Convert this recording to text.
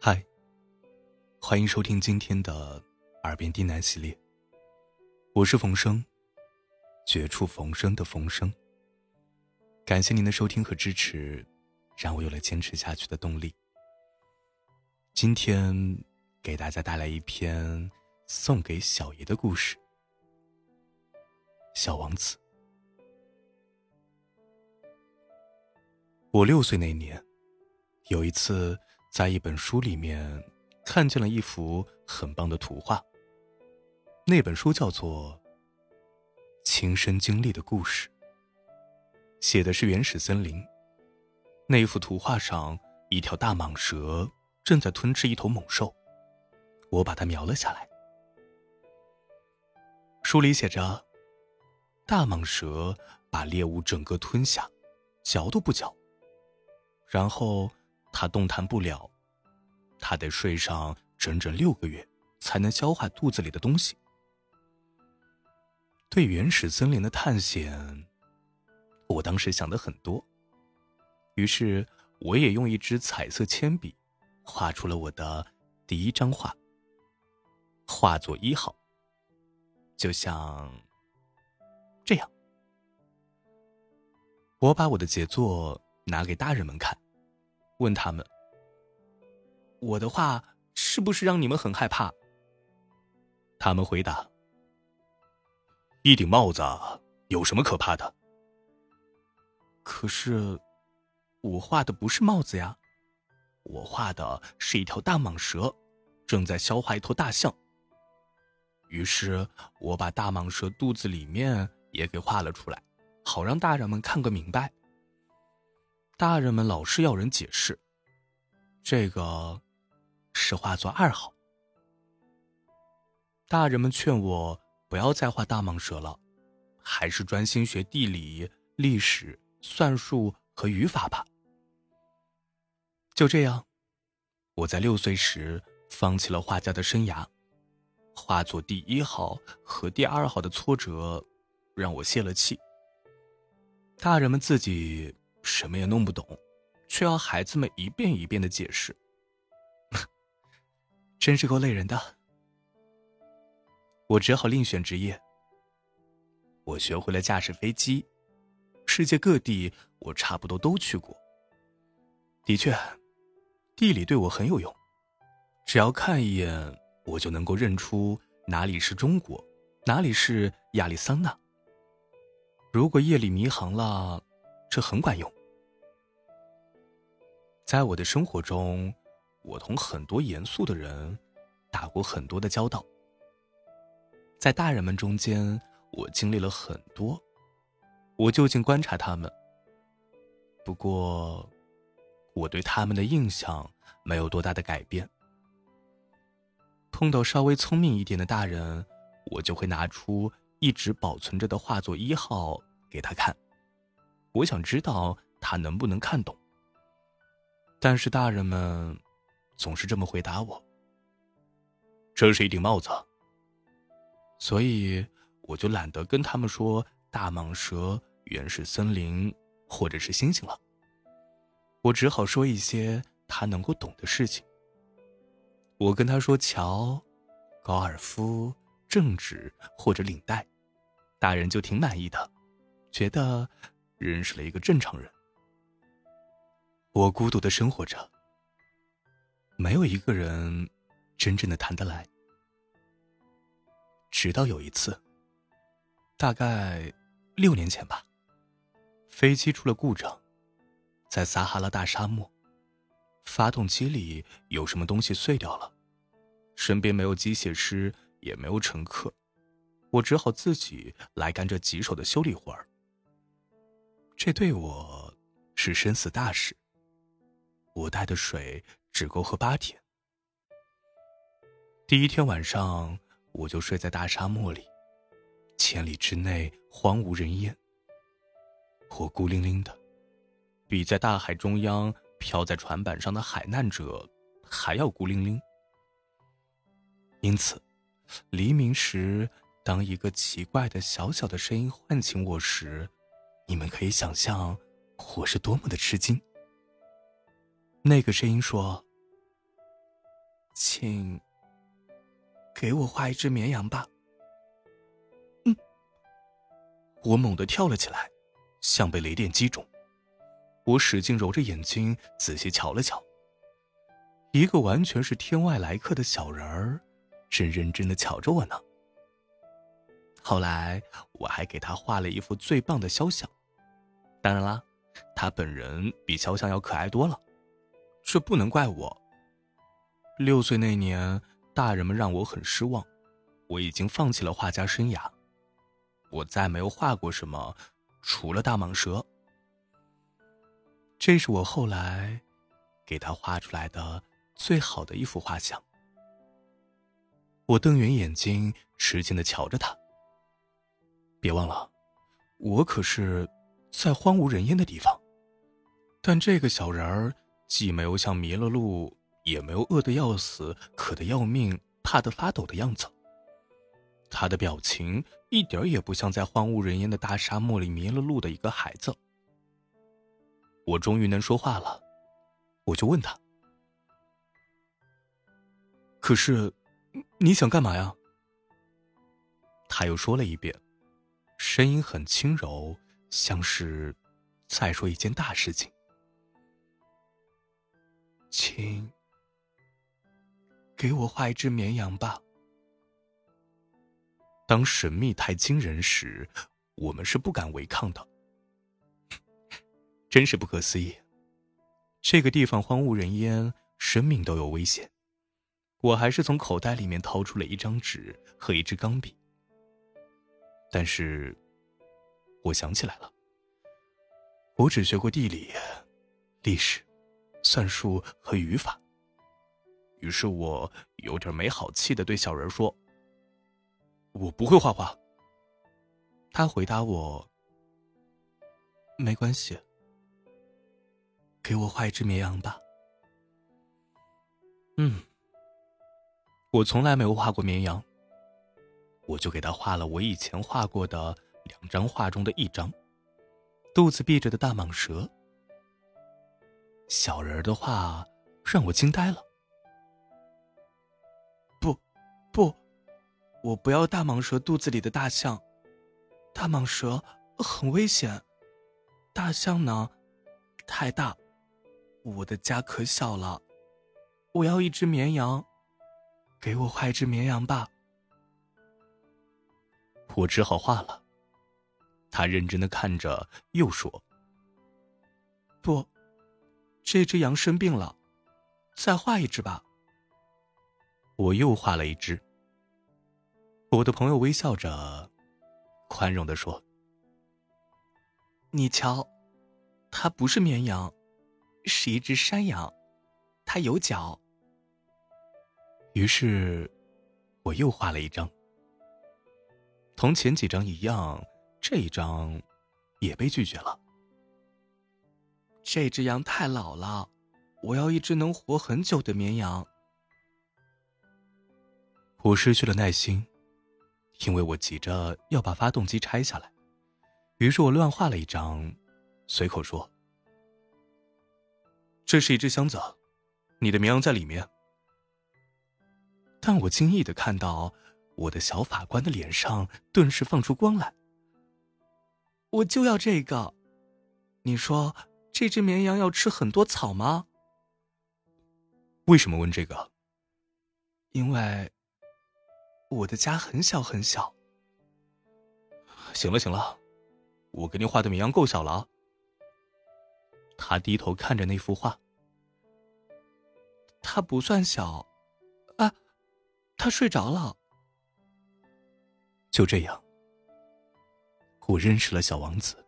嗨，欢迎收听今天的《耳边低喃》系列。我是冯生，绝处逢生的冯生。感谢您的收听和支持，让我有了坚持下去的动力。今天给大家带来一篇送给小爷的故事，《小王子》。我六岁那年，有一次。在一本书里面，看见了一幅很棒的图画。那本书叫做《亲身经历的故事》，写的是原始森林。那幅图画上，一条大蟒蛇正在吞吃一头猛兽，我把它描了下来。书里写着：大蟒蛇把猎物整个吞下，嚼都不嚼，然后。他动弹不了，他得睡上整整六个月才能消化肚子里的东西。对原始森林的探险，我当时想的很多。于是，我也用一支彩色铅笔，画出了我的第一张画。画作一号，就像这样。我把我的杰作拿给大人们看。问他们：“我的话是不是让你们很害怕？”他们回答：“一顶帽子有什么可怕的？”可是，我画的不是帽子呀，我画的是一条大蟒蛇，正在消化一头大象。于是我把大蟒蛇肚子里面也给画了出来，好让大人们看个明白。大人们老是要人解释，这个是画作二号。大人们劝我不要再画大蟒蛇了，还是专心学地理、历史、算术和语法吧。就这样，我在六岁时放弃了画家的生涯。画作第一号和第二号的挫折让我泄了气。大人们自己。什么也弄不懂，却要孩子们一遍一遍的解释，真是够累人的。我只好另选职业。我学会了驾驶飞机，世界各地我差不多都去过。的确，地理对我很有用，只要看一眼，我就能够认出哪里是中国，哪里是亚利桑那。如果夜里迷航了，这很管用。在我的生活中，我同很多严肃的人打过很多的交道。在大人们中间，我经历了很多，我就近观察他们。不过，我对他们的印象没有多大的改变。碰到稍微聪明一点的大人，我就会拿出一直保存着的画作一号给他看，我想知道他能不能看懂。但是大人们总是这么回答我：“这是一顶帽子。”所以我就懒得跟他们说大蟒蛇、原始森林或者是星星了。我只好说一些他能够懂的事情。我跟他说桥、高尔夫、政治或者领带，大人就挺满意的，觉得认识了一个正常人。我孤独的生活着，没有一个人真正的谈得来。直到有一次，大概六年前吧，飞机出了故障，在撒哈拉大沙漠，发动机里有什么东西碎掉了，身边没有机械师，也没有乘客，我只好自己来干这棘手的修理活儿。这对我是生死大事。我带的水只够喝八天。第一天晚上，我就睡在大沙漠里，千里之内荒无人烟。我孤零零的，比在大海中央漂在船板上的海难者还要孤零零。因此，黎明时，当一个奇怪的小小的声音唤醒我时，你们可以想象我是多么的吃惊。那个声音说：“请给我画一只绵羊吧。嗯，我猛地跳了起来，像被雷电击中。我使劲揉着眼睛，仔细瞧了瞧。一个完全是天外来客的小人儿，正认真的瞧着我呢。后来我还给他画了一幅最棒的肖像，当然啦，他本人比肖像要可爱多了。这不能怪我。六岁那年，大人们让我很失望，我已经放弃了画家生涯。我再没有画过什么，除了大蟒蛇。这是我后来给他画出来的最好的一幅画像。我瞪圆眼睛，吃惊的瞧着他。别忘了，我可是在荒无人烟的地方，但这个小人儿既没有像迷了路，也没有饿得要死、渴得要命、怕得发抖的样子。他的表情一点也不像在荒无人烟的大沙漠里迷了路的一个孩子。我终于能说话了，我就问他：“可是，你想干嘛呀？”他又说了一遍。声音很轻柔，像是在说一件大事情。请给我画一只绵羊吧。当神秘太惊人时，我们是不敢违抗的。真是不可思议，这个地方荒无人烟，生命都有危险。我还是从口袋里面掏出了一张纸和一支钢笔。但是，我想起来了，我只学过地理、历史、算术和语法。于是我有点没好气的对小人说：“我不会画画。”他回答我：“没关系，给我画一只绵羊吧。”嗯，我从来没有画过绵羊。我就给他画了我以前画过的两张画中的一张，肚子闭着的大蟒蛇。小人的话让我惊呆了。不，不，我不要大蟒蛇肚子里的大象，大蟒蛇很危险，大象呢，太大，我的家可小了，我要一只绵羊，给我画一只绵羊吧。我只好画了。他认真的看着，又说：“不，这只羊生病了，再画一只吧。”我又画了一只。我的朋友微笑着，宽容的说：“你瞧，它不是绵羊，是一只山羊，它有脚。”于是，我又画了一张。同前几张一样，这一张也被拒绝了。这只羊太老了，我要一只能活很久的绵羊。我失去了耐心，因为我急着要把发动机拆下来，于是我乱画了一张，随口说：“这是一只箱子，你的绵羊在里面。”但我惊异的看到。我的小法官的脸上顿时放出光来。我就要这个，你说这只绵羊要吃很多草吗？为什么问这个？因为我的家很小很小。行了行了，我给你画的绵羊够小了。他低头看着那幅画，他不算小，啊，他睡着了。就这样，我认识了小王子。